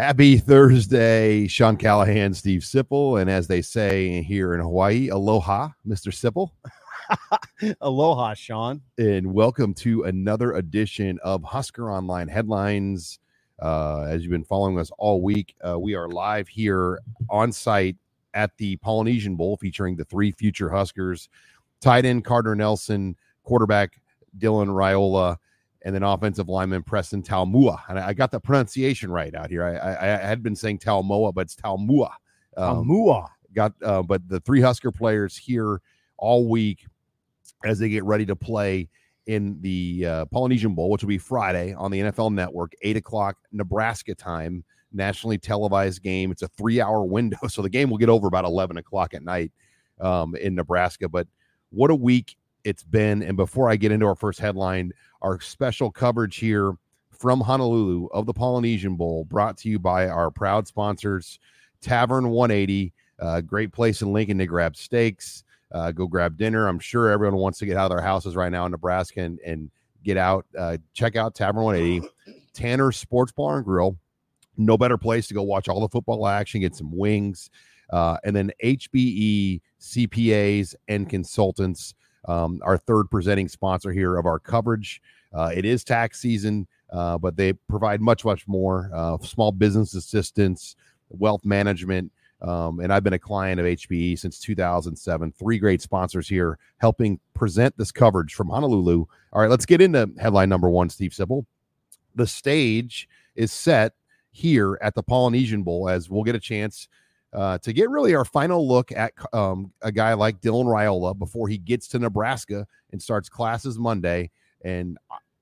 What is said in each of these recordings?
Happy Thursday, Sean Callahan, Steve Sipple, and as they say here in Hawaii, aloha, Mr. Sipple. aloha, Sean. And welcome to another edition of Husker Online Headlines. Uh, as you've been following us all week, uh, we are live here on site at the Polynesian Bowl featuring the three future Huskers tight end Carter Nelson, quarterback Dylan Raiola, and then offensive lineman Preston Taumua. And I got the pronunciation right out here. I, I, I had been saying Taumoa, but it's Taumua. Um. Got, uh, but the three Husker players here all week as they get ready to play in the uh, Polynesian Bowl, which will be Friday on the NFL Network, eight o'clock Nebraska time, nationally televised game. It's a three-hour window, so the game will get over about eleven o'clock at night um, in Nebraska. But what a week it's been! And before I get into our first headline, our special coverage here from Honolulu of the Polynesian Bowl, brought to you by our proud sponsors, Tavern 180, uh, great place in Lincoln to grab steaks, uh, go grab dinner. I'm sure everyone wants to get out of their houses right now in Nebraska and, and get out. Uh, check out Tavern 180, Tanner Sports Bar and Grill. No better place to go watch all the football action, get some wings, uh, and then HBE CPAs and consultants um, our third presenting sponsor here of our coverage. Uh, it is tax season, uh, but they provide much, much more uh, small business assistance, wealth management. Um, and I've been a client of HBE since 2007. Three great sponsors here helping present this coverage from Honolulu. All right, let's get into headline number one, Steve Sipple. The stage is set here at the Polynesian Bowl as we'll get a chance uh, to get really our final look at um, a guy like Dylan Raiola before he gets to Nebraska and starts classes Monday. And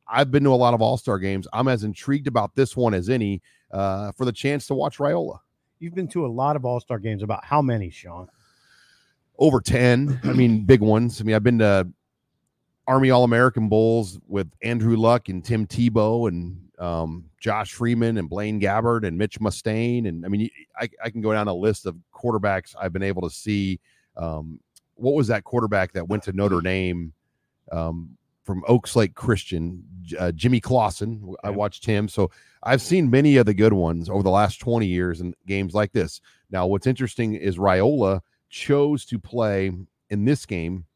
I've been to a lot of All Star games. I'm as intrigued about this one as any uh, for the chance to watch Raiola. You've been to a lot of All Star games. About how many, Sean? Over 10. I mean, big ones. I mean, I've been to Army All American Bowls with Andrew Luck and Tim Tebow and um, Josh Freeman and Blaine Gabbert and Mitch Mustain. And I mean, I, I, can go down a list of quarterbacks I've been able to see. Um, what was that quarterback that went to Notre Dame um, from Oaks Lake Christian? Uh, Jimmy Clausen. I watched him. So I've seen many of the good ones over the last 20 years in games like this. Now, what's interesting is Raiola chose to play in this game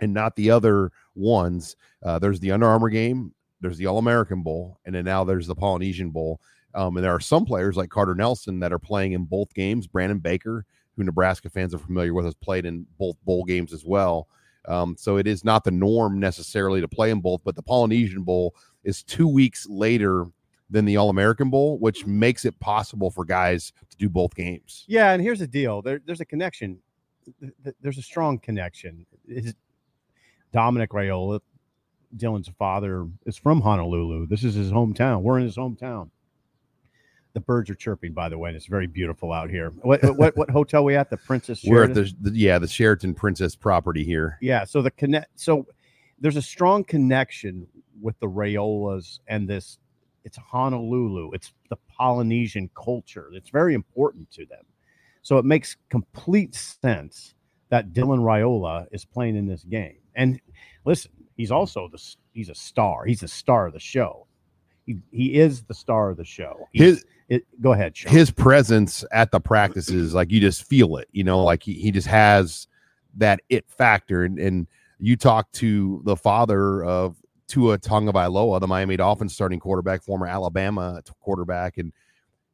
and not the other ones. Uh, there's the Under Armour game there's the All American Bowl, and then now there's the Polynesian Bowl. Um, and there are some players like Carter Nelson that are playing in both games. Brandon Baker, who Nebraska fans are familiar with, has played in both bowl games as well. Um, so it is not the norm necessarily to play in both, but the Polynesian Bowl is two weeks later than the All American Bowl, which makes it possible for guys to do both games. Yeah, and here's the deal: there, there's a connection. There's a strong connection. It's Dominic Raiola Dylan's father is from Honolulu. This is his hometown. We're in his hometown. The birds are chirping, by the way, and it's very beautiful out here. What what, what hotel we at? The Princess. Sheraton? We're at the, the yeah the Sheraton Princess property here. Yeah. So the connect. So there's a strong connection with the Raiolas and this. It's Honolulu. It's the Polynesian culture. It's very important to them. So it makes complete sense that Dylan Raiola is playing in this game. And listen, he's also the he's a star. He's a star of the show. He, he is the star of the show. He's, his it, go ahead. Sean. His presence at the practices, like you just feel it. You know, like he, he just has that it factor. And, and you talk to the father of Tua Tagovailoa, the Miami Dolphins starting quarterback, former Alabama quarterback, and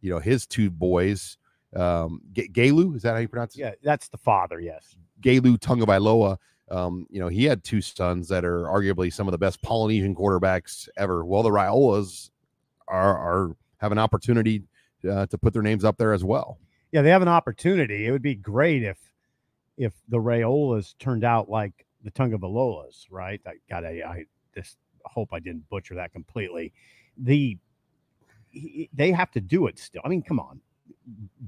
you know his two boys. Um, G- Galu, is that how you pronounce it? Yeah, that's the father. Yes, Galu Tagovailoa um, you know, he had two sons that are arguably some of the best Polynesian quarterbacks ever. Well, the Raiolas are, are have an opportunity uh, to put their names up there as well. Yeah, they have an opportunity. It would be great if if the Raiolas turned out like the Tagovailoas, right? I got I, I just hope I didn't butcher that completely. The he, they have to do it still. I mean, come on.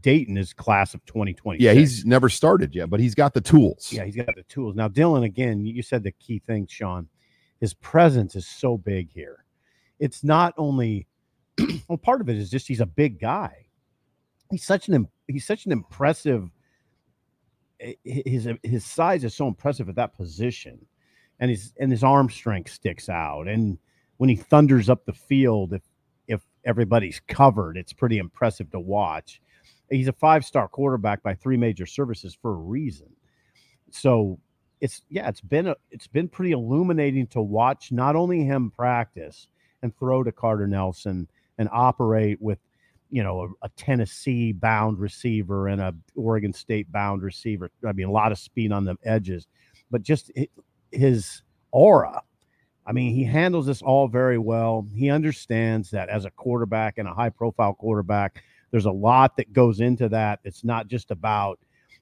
Dayton is class of 2020. Yeah, he's never started yet, but he's got the tools. Yeah, he's got the tools. Now, Dylan, again, you said the key thing, Sean. His presence is so big here. It's not only well, part of it is just he's a big guy. He's such an he's such an impressive. His his size is so impressive at that position, and his and his arm strength sticks out. And when he thunders up the field, if if everybody's covered. It's pretty impressive to watch. He's a five star quarterback by three major services for a reason. So it's yeah, it's been a, it's been pretty illuminating to watch not only him practice and throw to Carter Nelson and operate with you know a, a Tennessee bound receiver and a Oregon State bound receiver. I mean, a lot of speed on the edges, but just his aura. I mean, he handles this all very well. He understands that as a quarterback and a high profile quarterback, there's a lot that goes into that. It's not just about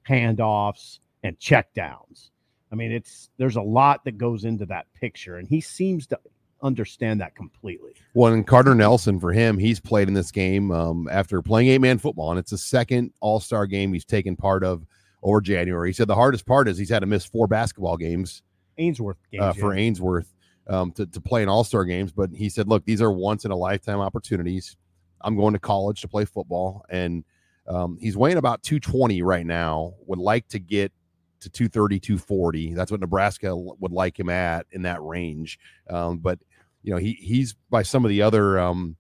handoffs and checkdowns. I mean, it's there's a lot that goes into that picture, and he seems to understand that completely. Well, and Carter Nelson, for him, he's played in this game um, after playing eight man football, and it's the second All Star game he's taken part of over January. He said the hardest part is he's had to miss four basketball games. Ainsworth games, uh, for yeah. Ainsworth um, to, to play in All Star games, but he said, look, these are once in a lifetime opportunities. I'm going to college to play football, and um, he's weighing about 220 right now. Would like to get to 230, 240. That's what Nebraska would like him at in that range. Um, but you know, he he's by some of the other um,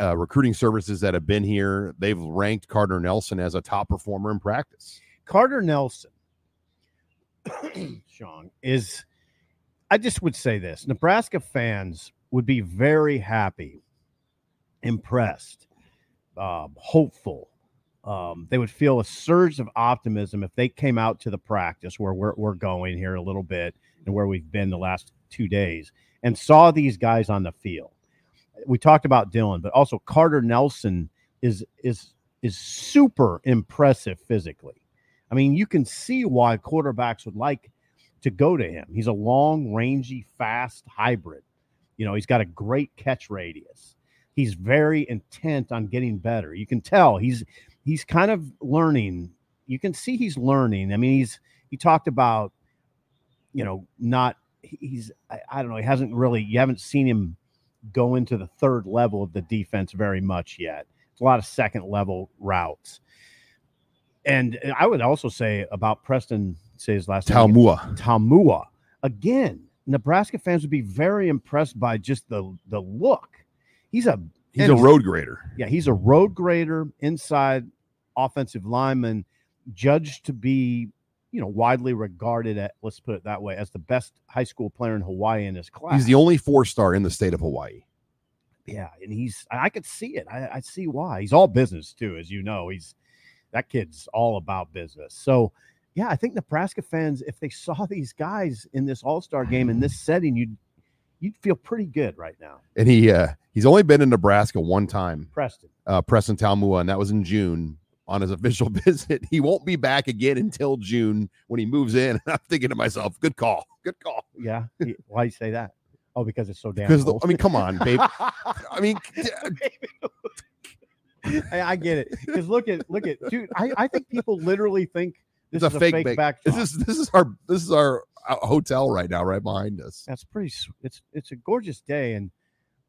uh, recruiting services that have been here, they've ranked Carter Nelson as a top performer in practice. Carter Nelson, Sean, is I just would say this Nebraska fans would be very happy, impressed, uh, hopeful um, they would feel a surge of optimism if they came out to the practice where we're, we're going here a little bit and where we've been the last two days and saw these guys on the field. We talked about Dylan, but also Carter Nelson is is is super impressive physically. I mean, you can see why quarterbacks would like to go to him. He's a long, rangy, fast hybrid. You know, he's got a great catch radius. He's very intent on getting better. You can tell he's he's kind of learning. You can see he's learning. I mean, he's he talked about, you know, not he's I, I don't know, he hasn't really you haven't seen him go into the third level of the defense very much yet. It's a lot of second level routes. And I would also say about Preston, say his last Taumua. name. Taumua. Again, Nebraska fans would be very impressed by just the the look. He's a He's a road grader. Yeah, he's a road grader inside offensive lineman, judged to be, you know, widely regarded at let's put it that way as the best high school player in Hawaii in his class. He's the only four star in the state of Hawaii. Yeah, and he's I could see it. I, I see why. He's all business too, as you know. He's that kid's all about business. So yeah, I think Nebraska fans, if they saw these guys in this All Star game in this setting, you'd you'd feel pretty good right now. And he uh he's only been in Nebraska one time. Preston. Uh Preston Taumua, and that was in June on his official visit. He won't be back again until June when he moves in. I'm thinking to myself, good call. Good call. Yeah. Why you say that? Oh, because it's so damn. Because I mean, come on, babe. I mean, I, I, get it. Because look at look at dude. I, I think people literally think this it's is a fake, fake back. This is this is our this is our uh, hotel right now, right behind us. That's pretty. It's it's a gorgeous day, and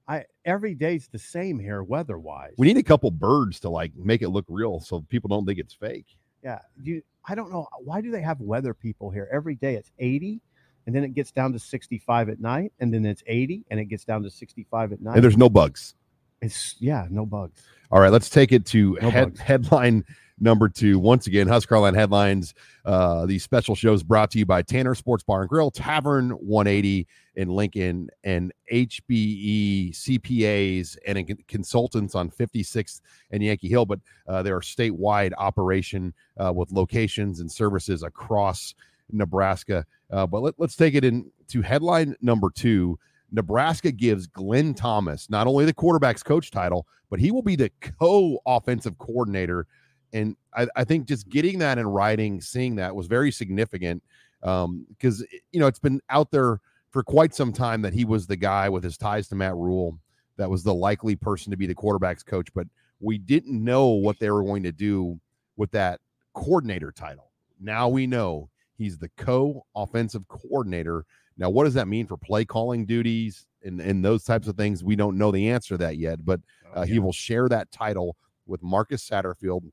I every day's the same here weather wise. We need a couple birds to like make it look real, so people don't think it's fake. Yeah, you. I don't know why do they have weather people here every day. It's eighty, and then it gets down to sixty five at night, and then it's eighty, and it gets down to sixty five at night. And there's no bugs. It's yeah, no bugs. All right, let's take it to no head, headline number two. Once again, Husker Online headlines. Uh, these special shows brought to you by Tanner Sports Bar and Grill, Tavern 180 in Lincoln, and HBE CPAs and consultants on 56th and Yankee Hill. But uh, they're a statewide operation uh, with locations and services across Nebraska. Uh, but let, let's take it into headline number two. Nebraska gives Glenn Thomas not only the quarterback's coach title, but he will be the co offensive coordinator and I, I, think just getting that in writing, seeing that was very significant because um, you know it's been out there for quite some time that he was the guy with his ties to Matt Rhule that was the likely person to be the quarterback's coach, but we didn't know what they were going to do with that coordinator title. Now we know he's the co-offensive coordinator. Now, what does that mean for play calling duties and, and those types of things? We don't know the answer to that yet, but oh, uh, yeah. he will share that title with Marcus Satterfield,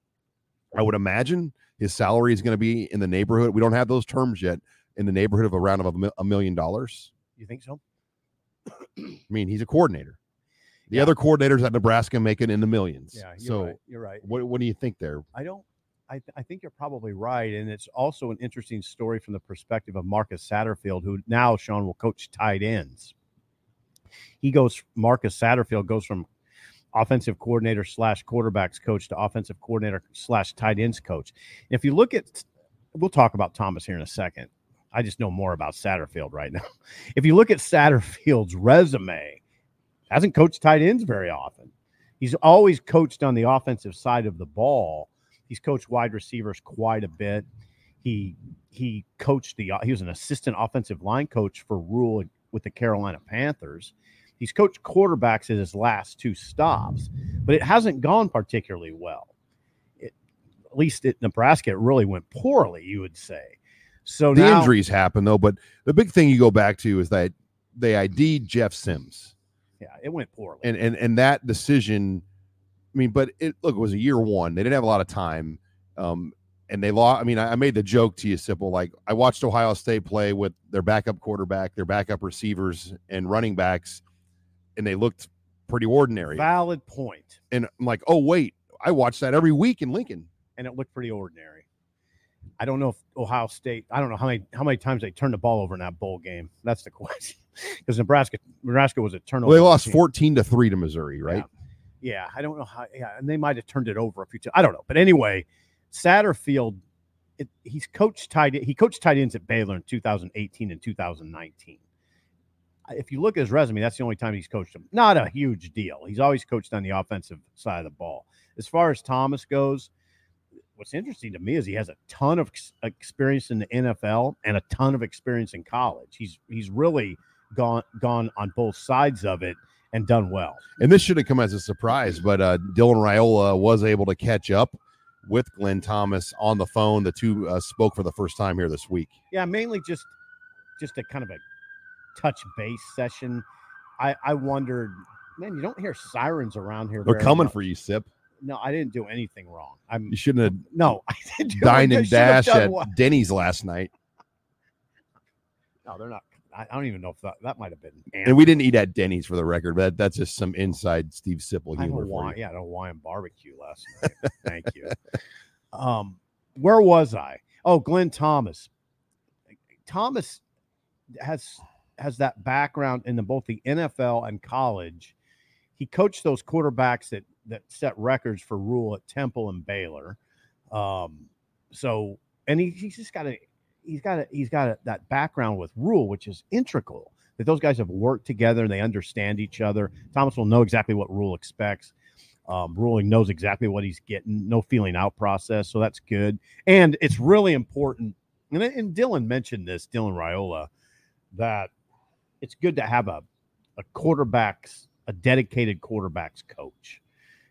I would imagine his salary is going to be in the neighborhood. We don't have those terms yet. In the neighborhood of around of a million dollars. You think so? I mean, he's a coordinator. The Yeah. other coordinators at Nebraska make it in the millions. Yeah, you're so right. You're right. what what do you think there? I don't. I, th- I think you're probably right, and it's also an interesting story from the perspective of Marcus Satterfield, who now Sean will coach tight ends. He goes. Marcus Satterfield goes from offensive coordinator slash quarterbacks coach to offensive coordinator slash tight ends coach. If you look at, we'll talk about Thomas here in a second. I just know more about Satterfield right now. If you look at Satterfield's resume, hasn't coached tight ends very often. He's always coached on the offensive side of the ball. He's coached wide receivers quite a bit. He he coached the he was an assistant offensive line coach for Rhule with the Carolina Panthers. He's coached quarterbacks at his last two stops, but it hasn't gone particularly well. It, at least at Nebraska, it really went poorly. You would say. So The now, injuries happen though, but the big thing you go back to is that they ID'd Jeff Sims. yeah, it went poorly. and and and that decision i mean but it look it was a year one they didn't have a lot of time um and they lost i mean I, I made the joke to you Sipple like i watched ohio state play with their backup quarterback their backup receivers and running backs and they looked pretty ordinary Valid point. and i'm like oh wait i watch that every week in lincoln and it looked pretty ordinary. I don't know if Ohio State. I don't know how many how many times they turned the ball over in that bowl game. That's the question. Because Nebraska Nebraska was a turnover. well, they lost team. 14 to 3 to missouri right Yeah, I don't know how. Yeah, and they might have turned it over a few times. I don't know, but anyway, Satterfield, it, he's coached tight. He coached tight ends at Baylor in 2018 and 2019. If you look at his resume, that's the only time he's coached him. Not a huge deal. He's always coached on the offensive side of the ball. As far as Thomas goes, what's interesting to me is he has a ton of experience in the NFL and a ton of experience in college. He's he's really gone gone on both sides of it and done well. and this shouldn't come as a surprise, but uh, Dylan Raiola was able to catch up with Glenn Thomas on the phone. The two uh, spoke for the first time here this week. Yeah, mainly just just a kind of a touch base session. I I wondered, man, you don't hear sirens around here. They're coming much. for you, Sip. No, I didn't do anything wrong. I'm You shouldn't have no, I didn't do dined and dash at what- Denny's last night, No, they're not. I, I don't even know if that that might have been. and we didn't eat at Denny's for the record. But that's just some inside Steve Sipple humor. you. yeah, I had a Hawaiian barbecue last night. Thank you. Um, where was I? Oh, Glenn Thomas. Thomas has has that background in the, both the NFL and college. He coached those quarterbacks that that set records for Rhule at Temple and Baylor. Um, so, and he, he's just got a he's got a he's got a, that background with Rhule, which is integral. That those guys have worked together and they understand each other. Thomas will know exactly what Rhule expects. Um, Ruling knows exactly what he's getting. No feeling out process, so that's good. And it's really important. And, and Dylan mentioned this, Dylan Raiola, that it's good to have a a quarterbacks a dedicated quarterbacks coach.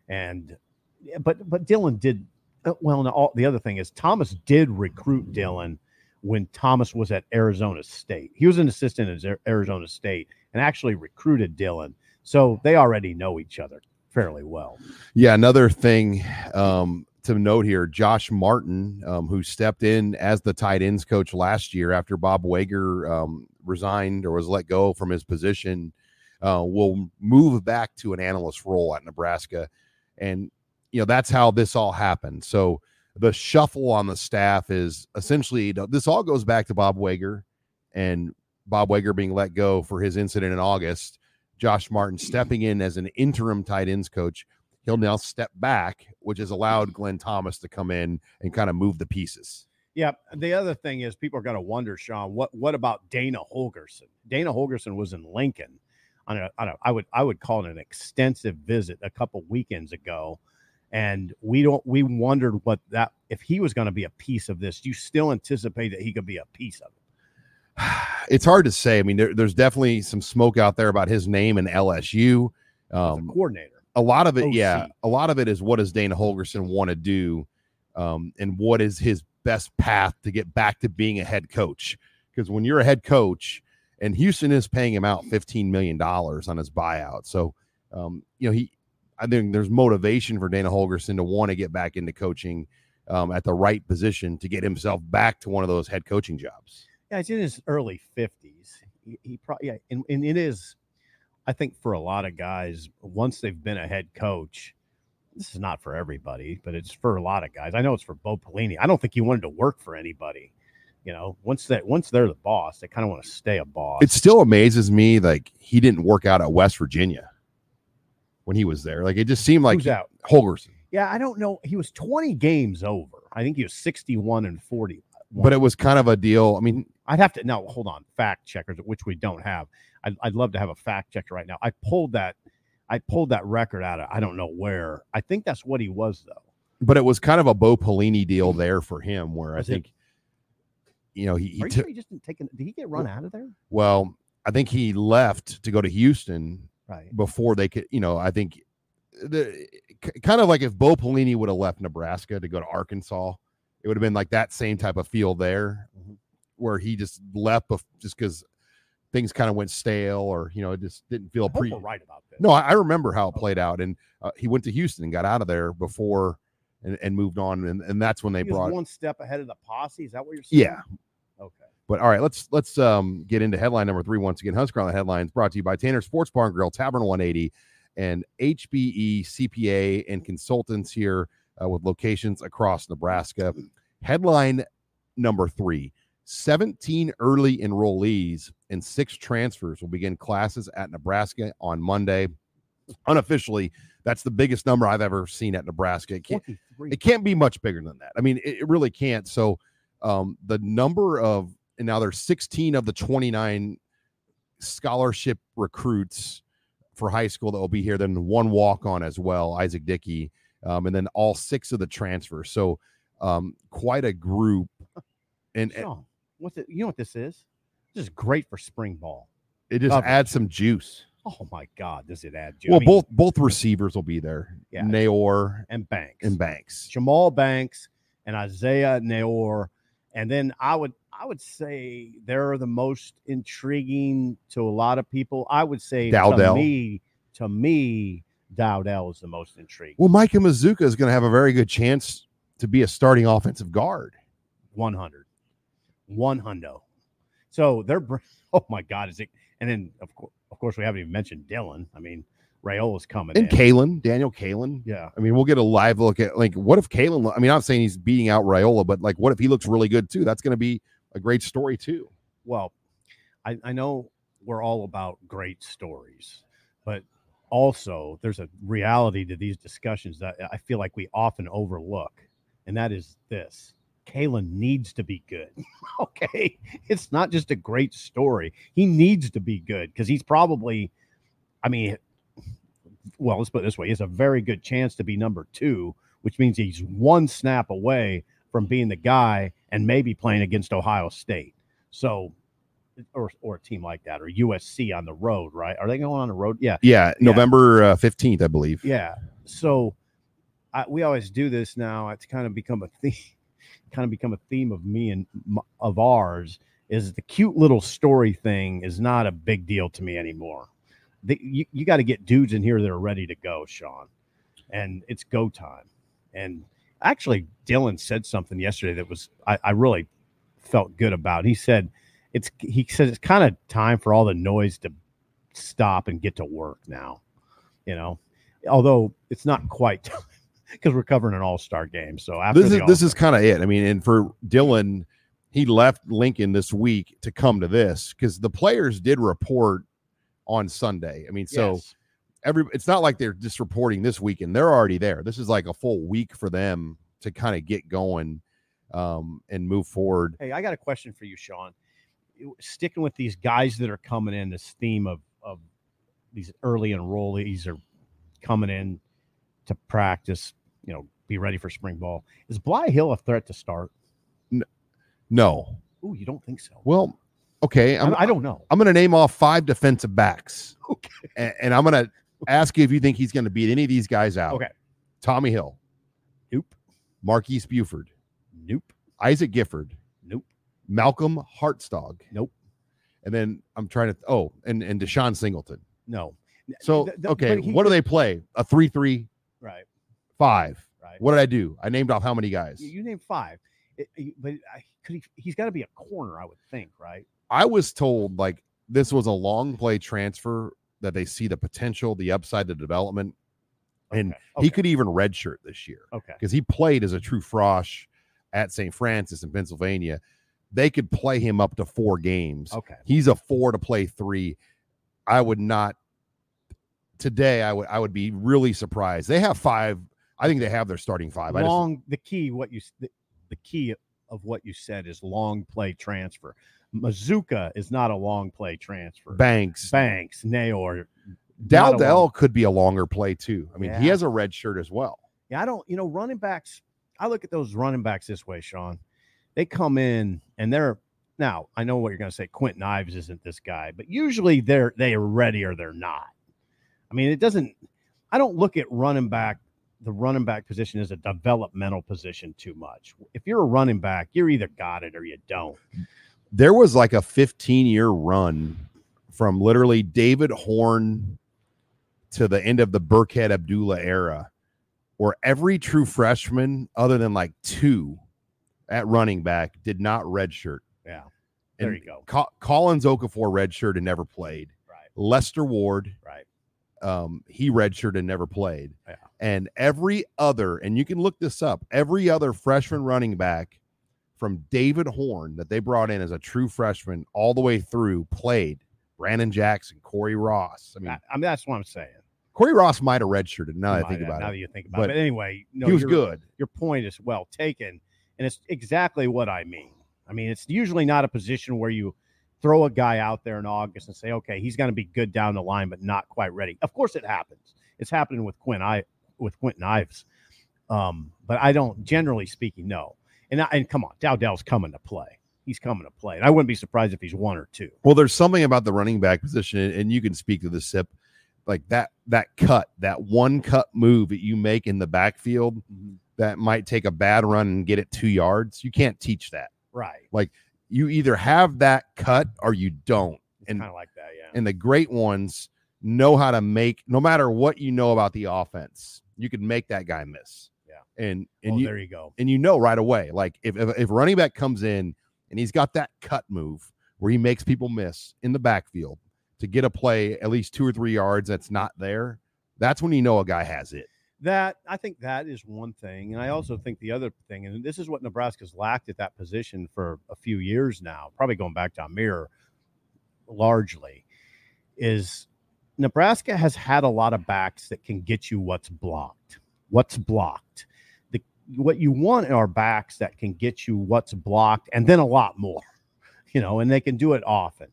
And but but Dylan did uh, well. And all, the other thing is Thomas did recruit Dylan when Thomas was at Arizona State. He was an assistant at Arizona State and actually recruited Dylan. So they already know each other fairly well. Yeah, another thing um, to note here: Josh Martin, um, who stepped in as the tight ends coach last year after Bob Wager um, resigned or was let go from his position, uh, will move back to an analyst role at Nebraska, and you know that's how this all happened. So the shuffle on the staff is essentially this all goes back to Bob Wager and Bob Wager being let go for his incident in August. Josh Martin stepping in as an interim tight ends coach. He'll now step back, which has allowed Glenn Thomas to come in and kind of move the pieces. Yeah. The other thing is people are going to wonder, Sean, what what about Dana Holgorsen? Dana Holgorsen was in Lincoln on a, on a I would I would call it an extensive visit a couple weekends ago. And we don't we wondered what that if he was going to be a piece of this. Do you still anticipate that he could be a piece of it? It's hard to say. I mean, there, there's definitely some smoke out there about his name and LSU. Um, coordinator? A lot of it, OC. yeah, a lot of it is what does Dana Holgorsen want to do, um, and what is his best path to get back to being a head coach? Because when you're a head coach, and Houston is paying him out fifteen million dollars on his buyout, so um, you know he, I think there's motivation for Dana Holgorsen to want to get back into coaching um, at the right position to get himself back to one of those head coaching jobs. Yeah, he's in his early fifties. He, he probably yeah, and, and it is. I think for a lot of guys, once they've been a head coach, this is not for everybody, but it's for a lot of guys. I know it's for Bo Pelini. I don't think he wanted to work for anybody. You know, once that once they're the boss, they kind of want to stay a boss. It still amazes me like he didn't work out at West Virginia when he was there. Like it just seemed like Who's out? Holgorsen. Yeah, I don't know. He was 20 games over. I think he was 61 and 40. But it was kind of a deal. I mean, I'd have to now hold on fact checkers, which we don't have. I'd, I'd love to have a fact checker right now. I pulled that, I pulled that record out of I don't know where. I think that's what he was though. but it was kind of a Bo Pelini deal there for him, where I Was it- think, you know, he, he Are you took. sure he just didn't take? An, did he get run out of there? Well, I think he left to go to Houston Right. before they could. You know, I think the kind of like if Bo Pelini would have left Nebraska to go to Arkansas, it would have been like that same type of feel there, Mhm. where he just left bef- just because things kind of went stale or you know it just didn't feel pre. right about this. No, I, I remember how it played out, and uh, he went to Houston and got out of there before and, and moved on, and, and that's when they he brought. one step ahead of the posse. Is that what you're saying? Yeah, Okay. but all right, let's let's um get into headline number three once again. Husker on the headlines brought to you by Tanner Sports Bar and Grill, Tavern 180, and HBE CPA and consultants here uh, with locations across Nebraska. Headline number three: 17 early enrollees and six transfers will begin classes at Nebraska on Monday. Unofficially, that's the biggest number I've ever seen at Nebraska. It can't, it can't be much bigger than that. I mean, it, it really can't. So um, the number of and now there's 16 of the 29 scholarship recruits for high school that will be here. Then one walk on as well, Isaac Dickey, um, and then all six of the transfers. So um, quite a group. And and Sean, what's it? You know what this is? This is great for spring ball. it just coverage. adds some juice. Oh my God, does it add? ju- I Well, mean, both both receivers will be there. Yeah. Neyor and Banks and Banks. Jahmal Banks and Isaiah Neyor. And then I would I would say they're the most intriguing to a lot of people. I would say to me, to me, Dowdell is the most intriguing. Well, Micah Mazzccua is going to have a very good chance to be a starting offensive guard. 100. One hundo. So they're oh my god, is it and then of course of course we haven't even mentioned Dylan. I mean, Raiola's coming And in. Kaelin, Daniel Kaelin. yeah. I mean, we'll get a live look at like what if Kaelin. I mean, I'm saying he's beating out Raiola, but like what if he looks really good too? That's going to be a great story too. well, I, I know we're all about great stories, but also there's a reality to these discussions that I feel like we often overlook, and that is this. Kaelin needs to be good. okay. It's not just a great story. He needs to be good because he's probably, I mean, well, let's put it this way. He has a very good chance to be number two, which means he's one snap away from being the guy and maybe playing against Ohio State. So, or or a team like that, or USC on the road, right? Are they going on the road? Yeah, Yeah, November uh, 15th, I believe. yeah. So, I, we always do this now. It's kind of become a theme, kind of become a theme of me and of ours. Is the cute little story thing is not a big deal to me anymore. The, you you got to get dudes in here that are ready to go, Sean, and it's go time. And actually, Dylan said something yesterday that was I, I really felt good about. He said it's he said it's kind of time for all the noise to stop and get to work now. You know, although it's not quite because we're covering an all-star game. So after This is this is kind of it. I mean, and for Dylan, he left Lincoln this week to come to this because the players did report on Sunday. I mean, so Yes. every it's not like they're just reporting this weekend. They're already there. This is like a full week for them to kind of get going um, and move forward. Hey, I got a question for you, Sean. Sticking with these guys that are coming in, this theme of of these early enrollees are coming in to practice. You know, be ready for spring ball. Is Blye Hill a threat to start? No, Ooh, you don't think so? well, okay. I, I'm, I don't know. I'm going to name off five defensive backs, Okay. and, and I'm going to ask you if you think he's going to beat any of these guys out. Okay. Tommy Hill, Nope. Marquise Buford, Nope. Isaac Gifford. Malcolm Hartzog, Nope. and then I'm trying to. Oh, and and DeShon Singleton. No. So Th- th- okay, he what do they play? A three-three Right. five. Right. What did I do? I named off how many guys? You, you named five, It- but I, could he? He's got to be a corner, I would think, right? I was told like this was a long play transfer that they see the potential, the upside, the development, and Okay, he could even redshirt this year okay. because he played as a true frosh at St. Francis in Pennsylvania. They could play him up to four games. Okay. He's a four to play three. I would not today. I would I would be really surprised. They have five. I think they have their starting five. I just, long the key what you the, the key of what you said is long play transfer. Mazzccua is not a long play transfer. Banks, Banks, Neyor. Dowdell could be a longer play too. I mean, he has a red shirt as well. Yeah, I don't, you know, running backs. I look at those running backs this way, Sean. They come in and they're now. I know what you're going to say. Quentin Ives isn't this guy, but usually they're they are ready or they're not. I mean, it doesn't. I don't look at running back the running back position is a developmental position too much. If you're a running back, you're either got it or you don't. There was like a 15 year run from literally David Horn to the end of the Burkhead Abdullah era, where every true freshman, other than like two at running back, did not redshirt. Yeah, there And you go. Co- Collins Okafor redshirt and never played. Right, Lester Ward, right. um, he redshirted and never played. Yeah. And every other, and you can look this up, every other freshman running back from David Horn that they brought in as a true freshman all the way through played. Brandon Jackson, Cory Ross. I mean, I, I mean, that's what I'm saying. Cory Ross might have redshirted. Now that I think have, about now it, that you think about But it. But anyway, no, he was you're- good. your point is well taken and it's exactly what i mean. I mean it's usually not a position where you throw a guy out there in august and say okay he's going to be good down the line but not quite ready. Of course it happens. It's happening with quinn i with quentin ives. Um, but i don't generally speaking no. And, I, and come on dowdell's coming to play. He's coming to play. And i wouldn't be surprised if he's one or two. Well, there's something about the running back position, and- and you can speak to the sip, like that that cut, that one cut move that you make in the backfield that might take a bad run and get it two yards. You can't teach that. right Like You either have that cut or you don't. it's And- kind of like that yeah And the great ones know how to make, no matter what you know about the offense, you can make that guy miss. Yeah. And and oh, you there you go and you know right away, like if, if if running back comes in and he's got that cut move where he makes people miss in the backfield to get a play at least two or three yards that's not there, that's when you know a guy has it. That I think that is one thing, and I also think the other thing, and this is what Nebraska's lacked at that position for a few years now, probably going back to Ameer, largely, is Nebraska has had a lot of backs that can get you what's blocked. What's blocked? The what you want are backs that can get you what's blocked, and then a lot more, you know, and they can do it often.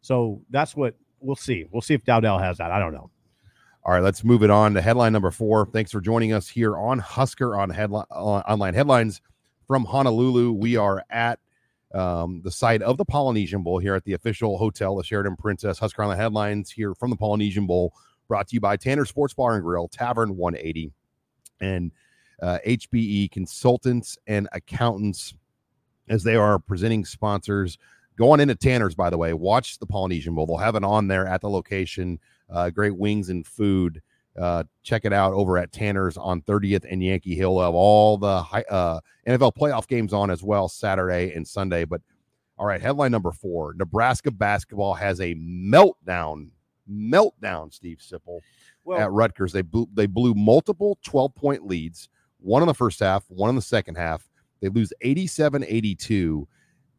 So that's what we'll see. We'll see if Dowdell has that. I don't know. All right, let's move it on to headline number four. Thanks for joining us here on Husker on headline on online headlines from Honolulu. We are at um, the site of the Polynesian Bowl here at the official hotel, the Sheraton Princess. Husker on the headlines here from the Polynesian Bowl, brought to you by Tanner Sports Bar and Grill, Tavern 180, and uh, HBE Consultants and Accountants, as they are presenting sponsors. Go on into Tanner's, by the way. Watch the Polynesian Bowl. They'll have it on there at the location uh, great wings and food. Uh, check it out over at Tanner's on 30th and Yankee Hill. Of all the high, uh, NFL playoff games on as well Saturday and Sunday. But all right, headline number four: Nebraska basketball has a meltdown. Meltdown, Steve Sipple Well, at Rutgers. They blew, they blew multiple 12 point leads, one in the first half, one in the second half. They lose 87 82,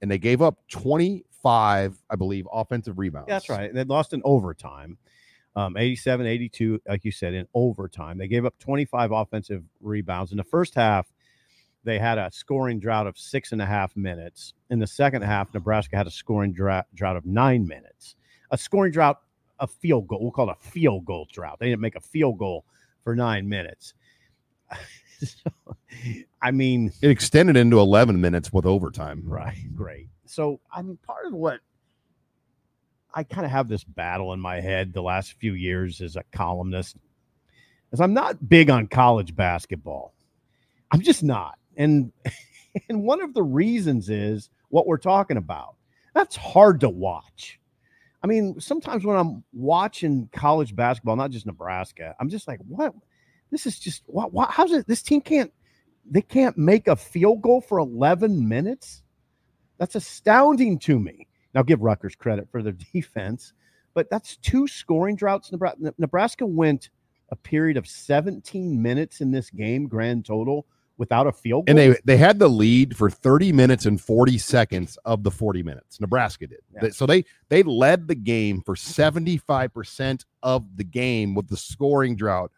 and they gave up 25, I believe, offensive rebounds. That's right. They lost in overtime. Um, 87 82, like you said, in overtime. They gave up 25 offensive rebounds. In the first half, they had a scoring drought of six and a half minutes. In the second half, Nebraska had a scoring drought, drought of nine minutes. A scoring drought, a field goal. We'll call it a field goal drought. They didn't make a field goal for nine minutes. So, I mean, It extended into 11 minutes with overtime. Right. Great. So, I mean, part of what I kind of have this battle in my head the last few years as a columnist is I'm not big on college basketball. I'm just not. And and one of the reasons is what we're talking about. That's hard to watch. I mean, sometimes when I'm watching college basketball, not just Nebraska, I'm just like, what? This is just what? what how's it? This team can't they can't make a field goal for 11 minutes. That's astounding to me. Now, give Rutgers credit for their defense, but that's two scoring droughts. Nebraska, Nebraska went a period of 17 minutes in this game, grand total, without a field goal. And they they had the lead for 30 minutes and 40 seconds of the 40 minutes. Nebraska did. Yeah. So they they led the game for 75% of the game with the scoring drought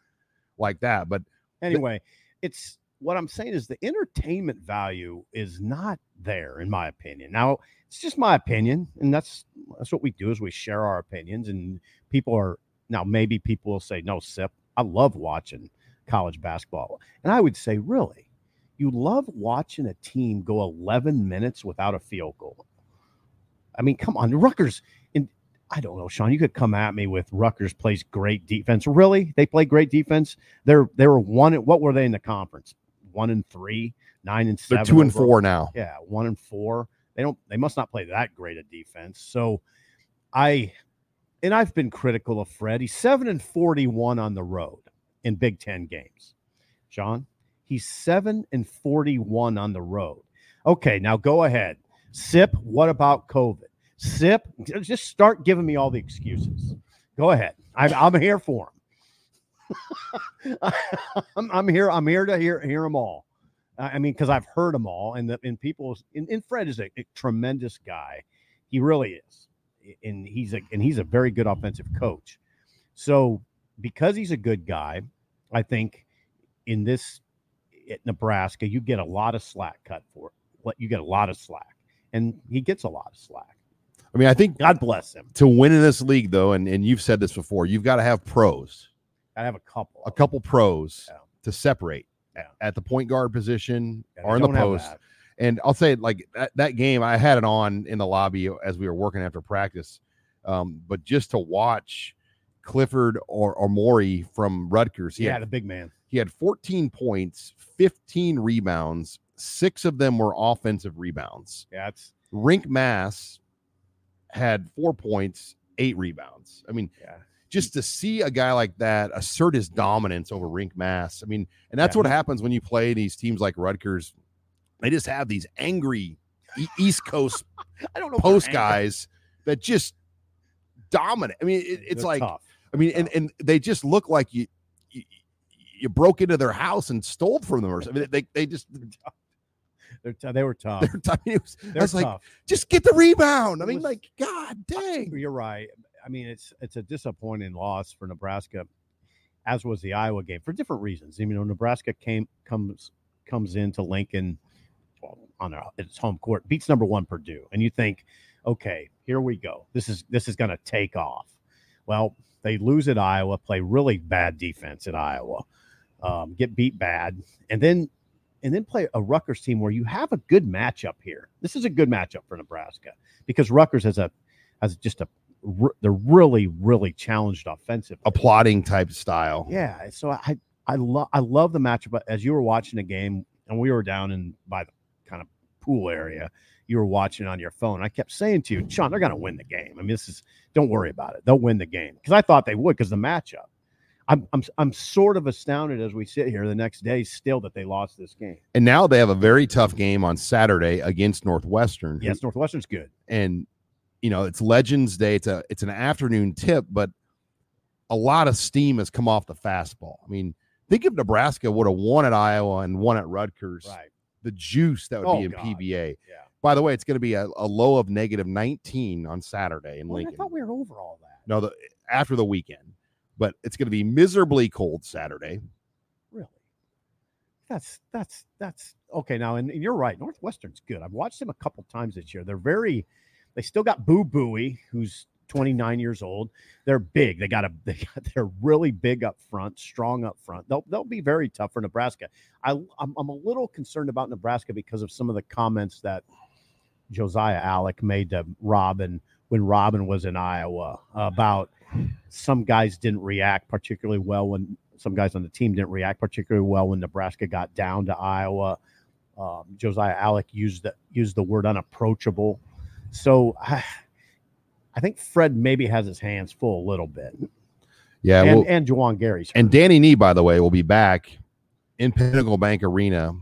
like that. But anyway, it's what I'm saying is the entertainment value is not there, in my opinion. Now, it's just my opinion, and that's that's what we do is we share our opinions, and people are now maybe people will say, no, Sip, I love watching college basketball. And I would say, really, you love watching a team go 11 minutes without a field goal. I mean, come on, Rutgers. And I don't know, Sean. You could come at me with Rutgers plays great defense. Really, they play great defense. They're they were one. What were they in the conference? One and three, nine and seven. they're two and overall. four now. Yeah, one and four. They don't. They must not play that great a defense. So, I, and I've been critical of Fred. He's seven and forty-one on the road in Big Ten games. John, he's seven and forty-one on the road. Okay, now go ahead. Sip. What about COVID? Sip. Just start giving me all the excuses. Go ahead. I'm, I'm here for him. I'm, I'm here. I'm here to hear hear them all. I mean, because I've heard them all, and the and people and, and Fred is a, a tremendous guy. He really is, and he's a and he's a very good offensive coach. So because he's a good guy, I think in this at Nebraska, you get a lot of slack cut for it. What you get a lot of slack, and he gets a lot of slack. I mean, I think God bless him. to win in this league, though, and, and you've said this before, you've got to have pros, I have a couple. a couple pros Yeah. to separate Yeah. at the point guard position Yeah, or in the post. And I'll say, like that, that game, I had it on in the lobby as we were working after practice. Um, but just to watch Clifford or, or Maury from Rutgers, he, Yeah, had, the big man. he had 14 points, 15 rebounds, six of them were offensive rebounds. Yeah, it's Rienk Mast had four points, eight rebounds. I mean, yeah. Just to see a guy like that assert his dominance over Rienk Mast. I mean, and that's Yeah. what happens when you play these teams like Rutgers. They just have these angry East Coast I don't know. post guys that just dominate. I mean, it, it's They're like tough. I mean, and and they just look like you. you you broke into their house and stole from them or something. They they just They're t- they were tough. they're, I mean, it was, They're was like, tough. just get the rebound. I mean, was- like, God dang. You're right. I mean, it's it's a disappointing loss for Nebraska, as was the Iowa game for different reasons. You know, Nebraska came comes comes into Lincoln on a, its home court, beats number one Purdue, and you think, okay, here we go. This is this is going to take off. Well, they lose at Iowa, play really bad defense at Iowa, um, get beat bad, and then and then play a Rutgers team where you have a good matchup here. This is a good matchup for Nebraska because Rutgers has a has just a r- they're really really challenged offensively. A plotting type style. Yeah, so I I love I love the matchup. But as you were watching the game, and we were down in by the kind of pool area, you were watching on your phone. I kept saying to you, Sean, they're going to win the game. I mean, this is don't worry about it. They'll win the game because I thought they would because the matchup. I'm, I'm I'm sort of astounded as we sit here the next day still that they lost this game. And now they have a very tough game on Saturday against Northwestern. Yes, Northwestern's good. and you know it's Legends Day. It's a it's an afternoon tip, but a lot of steam has come off the fastball. I mean, think if Nebraska would have won at Iowa and won at Rutgers, Right. the juice that would Oh, be in God. PBA. Yeah. By the way, it's going to be a, a low of negative 19 on Saturday in oh, Well, I thought we were over all that. no, the after the weekend, but it's going to be miserably cold Saturday. Really? That's that's that's okay. Now, and, and you're right. Northwestern's good. I've watched them a couple times this year. They're very. They still got Boo Buie, who's 29 years old. They're big. They got a. They got, they're really big up front, strong up front. They'll they'll be very tough for Nebraska. I I'm, I'm a little concerned about Nebraska because of some of the comments that Josiah Allick made to Robin when Robin was in Iowa about some guys didn't react particularly well when some guys on the team didn't react particularly well when Nebraska got down to Iowa. Um, Josiah Allick used the used the word unapproachable. So I, I think Fred maybe has his hands full a little bit, Yeah, and well, and Juwan Gary's And. Danny Nee, by the way, will be back in Pinnacle Bank Arena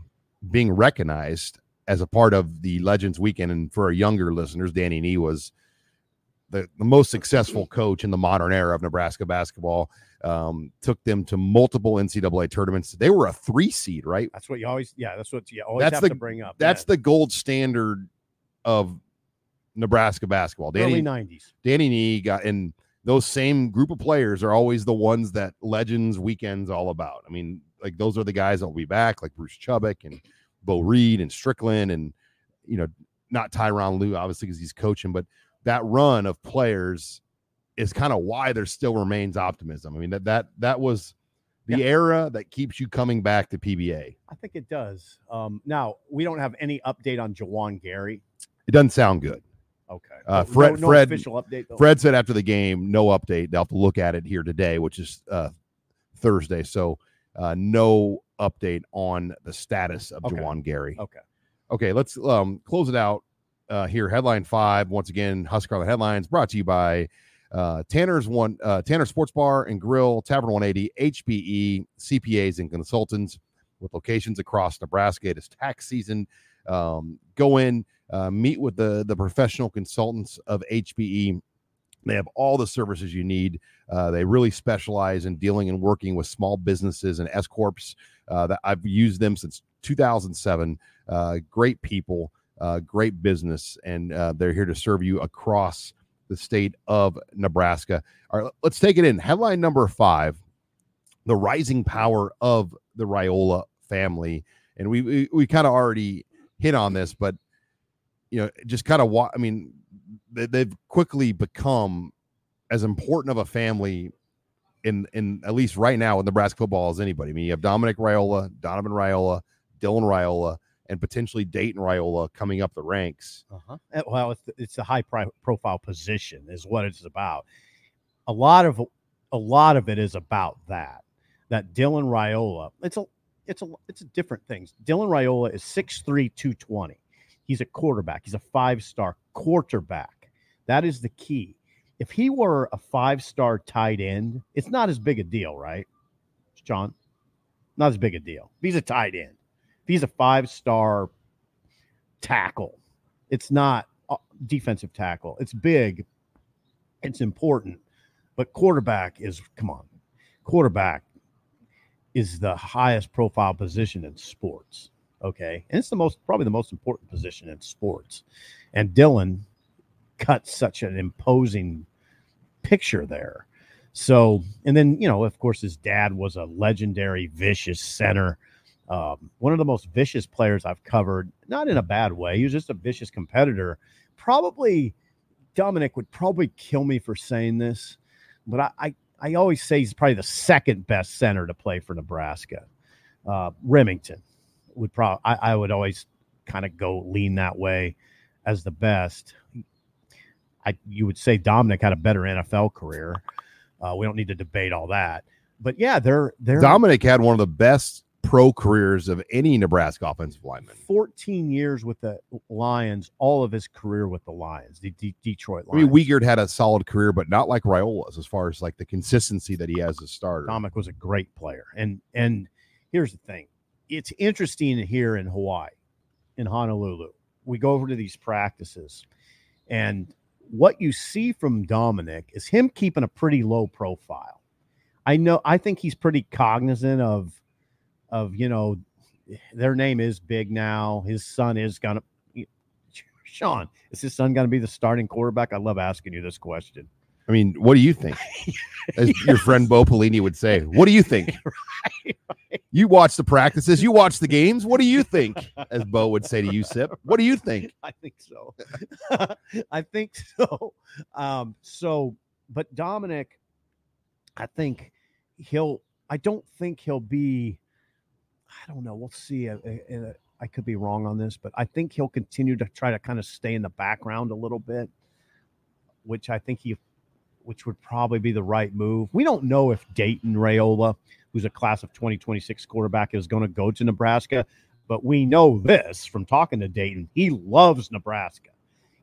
being recognized as a part of the Legends weekend. And for our younger listeners, Danny Nee was the, the most successful coach in the modern era of Nebraska basketball. Um, took them to multiple NCAA tournaments. They were a three seed, right? That's what you always, yeah, that's what you always That's have the- to bring up. That's yeah. the gold standard of Nebraska basketball. early Danny '90s. Danny Nee got and those same group of players are always the ones that Legends Weekends all about. I mean, like those are the guys that will be back, like Bruce Chubick and Beau Reid and Strickland, and you know, not Tyronn Lue, obviously, because he's coaching, but that run of players is kind of why there still remains optimism. I mean, that that that was the era that keeps you coming back to PBA. I think it does. Um, now we don't have any update on Juwan Gary. It doesn't sound good. Okay, Uh, Fred- no, Fred- official update. Though. Fred said after the game, no update. They'll have to look at it here today, which is uh, Thursday. So uh, no update on the status of Okay. Juwan Gary. Okay. Okay, let's um, close it out uh, here. Headline five. Once again, Husker the headlines brought to you by uh, Tanner's one uh, Tanner Sports Bar and Grill, Tavern 180, HBE, CPAs and consultants with locations across Nebraska. It is tax season. Um, go in, uh, meet with the the professional consultants of HBE. They have all the services you need. Uh, they really specialize in dealing and working with small businesses and S corps. Uh, that I've used them since 2007. Uh, great people, uh, great business, and uh, they're here to serve you across the state of Nebraska. All right, let's take it in. Headline number five: the rising power of the Raiola family, and we we, we kind of already hit on this, but you know, just kind of what I mean, they, they've quickly become as important of a family in in at least right now in Nebraska football as anybody. I mean, you have Dominic Raiola, Donovan Raiola, Dylan Raiola, and potentially Dayton Raiola coming up the ranks. Uh-huh. Uh, Well, it's it's a high pri- profile position is what it's about. A lot of a lot of it is about that. That Dylan Raiola. It's a it's a it's a different things. Dylan Raiola is 6'3", 220. He's a quarterback. He's a five star quarterback. That is the key. If he were a five star tight end, it's not as big a deal, right, John? Not as big a deal. If he's a tight end, if he's a five star tackle, it's not uh, defensive tackle. It's big. It's important. But quarterback is come on. Quarterback is the highest profile position in sports. Okay. And it's the most probably the most important position in sports. And Dylan cut such an imposing picture there. So, and then, you know, of course, his dad was a legendary, vicious center. Um, one of the most vicious players I've covered, not in a bad way. He was just a vicious competitor. Probably Dominic would probably kill me for saying this, but I, I, I always say he's probably the second best center to play for Nebraska. Uh, Rimington would probably, I, I would always kind of go lean that way as the best. I, you would say Dominic had a better NFL career. Uh, we don't need to debate all that, but yeah, they're they're Dominic had one of the best pro careers of any Nebraska offensive lineman. 14 years with the Lions, all of his career with the Lions, the D- Detroit I mean, Wiegert had a solid career, but not like Raiola's as far as like the consistency that he has as a starter. Dominic was a great player. And and here's the thing. It's interesting here in Hawaii, in Honolulu. We go over to these practices and what you see from Dominic is him keeping a pretty low profile. I know I think he's pretty cognizant of of, you know, their name is big now. His son is gonna Sean, is his son gonna be the starting quarterback? I love asking you this question. I mean, what do you think? As your friend Bo Pelini would say, what do you think? You watch the practices, you watch the games. What do you think? As Bo would say to you, Sip. What do you think? I think so. I think so. Um, so, but Dominic, I think he'll. I don't think he'll be. I don't know. We'll see. Uh, uh, I could be wrong on this, but I think he'll continue to try to kind of stay in the background a little bit, which I think he, which would probably be the right move. We don't know if Dayton Raiola, who's a class of 2026 quarterback, is going to go to Nebraska. But we know this from talking to Dayton. He loves Nebraska.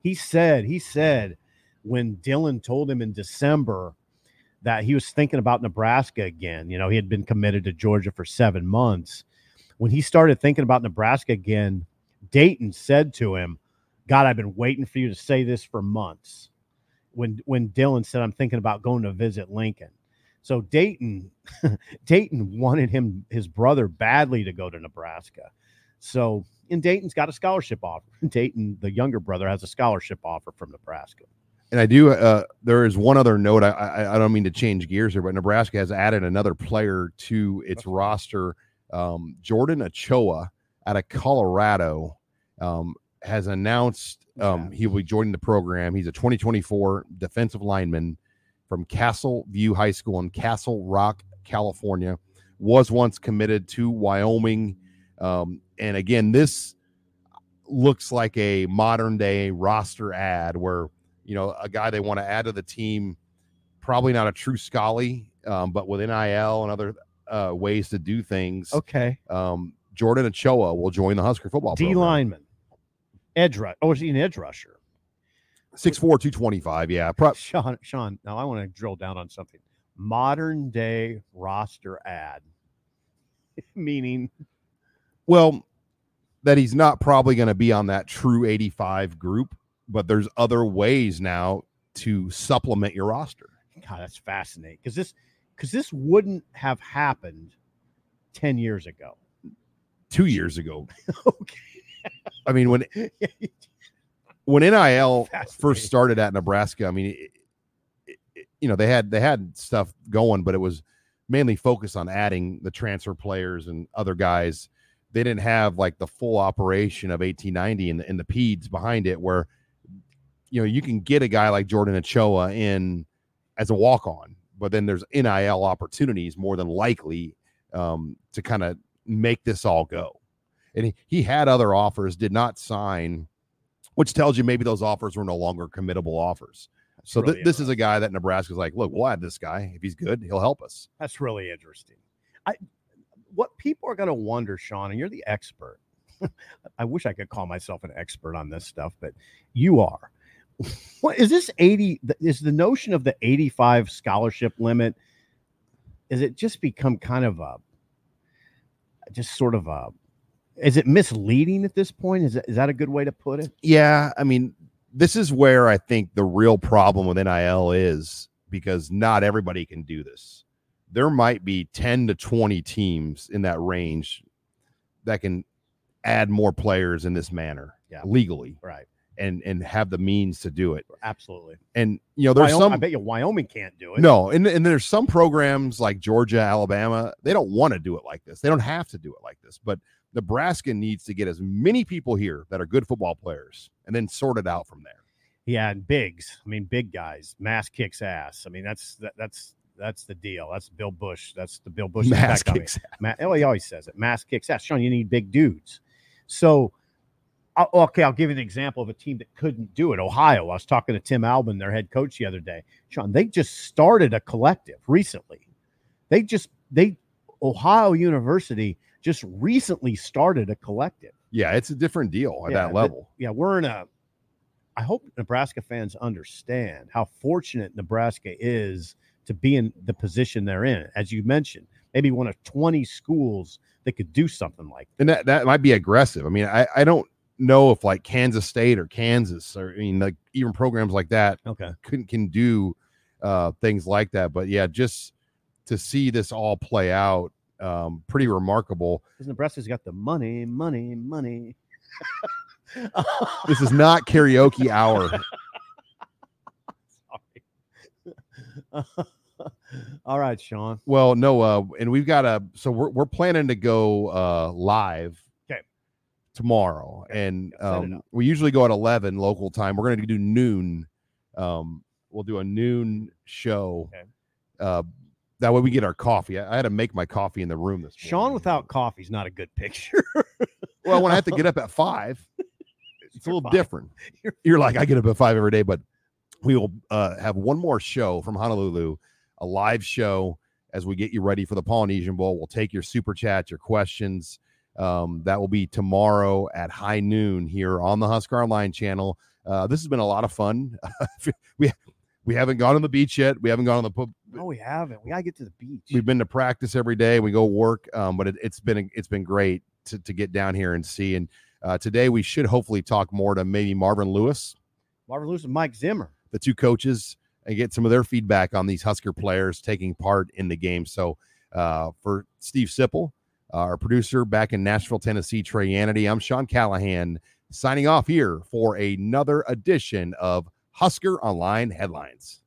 He said, he said when Dylan told him in December that he was thinking about Nebraska again, you know, he had been committed to Georgia for seven months. When he started thinking about Nebraska again, Dayton said to him, God, I've been waiting for you to say this for months. When when Dylan said I'm thinking about going to visit Lincoln. So Dayton, Dayton wanted him his brother badly to go to Nebraska. So and Dayton's got a scholarship offer. Dayton, the younger brother, has a scholarship offer from Nebraska. And I do. Uh, there is one other note. I, I, I don't mean to change gears here, but Nebraska has added another player to its roster. Um, Jordan Ochoa out of Colorado um, has announced um, he will be joining the program. He's a 2024 defensive lineman from Castle View High School in Castle Rock, California. Was once committed to Wyoming, um, and again, this looks like a modern day roster ad where you know a guy they want to add to the team, probably not a true Scully, um, but with NIL and other uh, ways to do things. Okay, Um, Jordan Ochoa will join the Husker football D program. lineman, edge rush. Oh, is he an edge rusher? 6'4", 225. Yeah, pro- Sean, Sean. Now I want to drill down on something. Modern day roster ad, meaning well, that he's not probably going to be on that true 85 group, but there's other ways now to supplement your roster. God, that's fascinating because this because this wouldn't have happened ten years ago. Two years ago, okay. I mean, when when NIL first started at Nebraska, I mean, it, it- you know, they had they had stuff going, but it was mainly focused on adding the transfer players and other guys. They didn't have like the full operation of 1890 and the, and the peds behind it, where you know you can get a guy like Jordan Ochoa in as a walk on, but then there's NIL opportunities more than likely um, to kind of make this all go. And he, he had other offers, did not sign, which tells you maybe those offers were no longer committable offers. So th- this is a guy that Nebraska's like, look, we'll add this guy. If he's good, he'll help us. That's really interesting. I what people are going to wonder, Sean, and you're the expert. I wish I could call myself an expert on this stuff, but you are. What is this 80 is the notion of the 85 scholarship limit is it just become kind of a just sort of a is it misleading at this point? Is that, is that a good way to put it? Yeah, I mean, this is where I think the real problem with NIL is because not everybody can do this. There might be 10 to 20 teams in that range that can add more players in this manner Yeah. legally Right. and and have the means to do it. Absolutely. And you know, there's Wyoming, I bet you Wyoming can't do it. no, and and there's some programs like Georgia, Alabama, they don't want to do it like this. They don't have to do it like this, but Nebraska needs to get as many people here that are good football players and then sort it out from there. Yeah, and bigs. I mean, big guys. Mass kicks ass. I mean, that's that, that's that's the deal. That's Bill Busch. That's the Bill Busch. Mass effect on me. kicks. Ma- oh, he always says it. Mass kicks ass. Sean, you need big dudes. So, i okay, I'll give you an example of a team that couldn't do it. Ohio. I was talking to Tim Albin, their head coach, the other day. Sean, they just started a collective recently. They just they Ohio University just recently started a collective. Yeah, it's a different deal at Yeah, that but- level. yeah, we're in a. I hope Nebraska fans understand how fortunate Nebraska is to be in the position they're in. As you mentioned, maybe one of 20 schools that could do something like and that, that might be aggressive. I mean, I, I don't know if like Kansas State or Kansas or I mean like even programs like that that. Okay. can can do uh things like that. But yeah, just to see this all play out, um, pretty remarkable. Because Nebraska's got the money, money, money. This is not karaoke hour. Sorry. All right, Sean. Well, no, uh, and we've got a so we're we're planning to go uh live Okay. tomorrow, and um, we usually go at eleven local time. We're gonna do noon. Um, we'll do a noon show. Okay. Uh, that way we get our coffee. I, I had to make my coffee in the room this Sean morning. without coffee is not a good picture. well, when I have to get up at five, it's a little different. You're You're like I get up at five every day, but we will uh, have one more show from Honolulu, a live show as we get you ready for the Polynesian Bowl. We'll take your super chat, your questions. Um, that will be tomorrow at high noon here on the Husker Online channel. Uh, this has been a lot of fun. we we haven't gone on the beach yet. We haven't gone on the pub. No, we haven't. We gotta get to the beach. We've been to practice every day. We go work, um, but it, has been it's been great to, to get down here and see. And uh, today we should hopefully talk more to maybe Marvin Lewis, Marvin Lewis and Mike Zimmer, the two coaches, and get some of their feedback on these Husker players taking part in the game. So uh, for Steve Sipple, our producer back in Nashville, Tennessee, Trey Anity, I'm Sean Callahan signing off here for another edition of Husker Online headlines.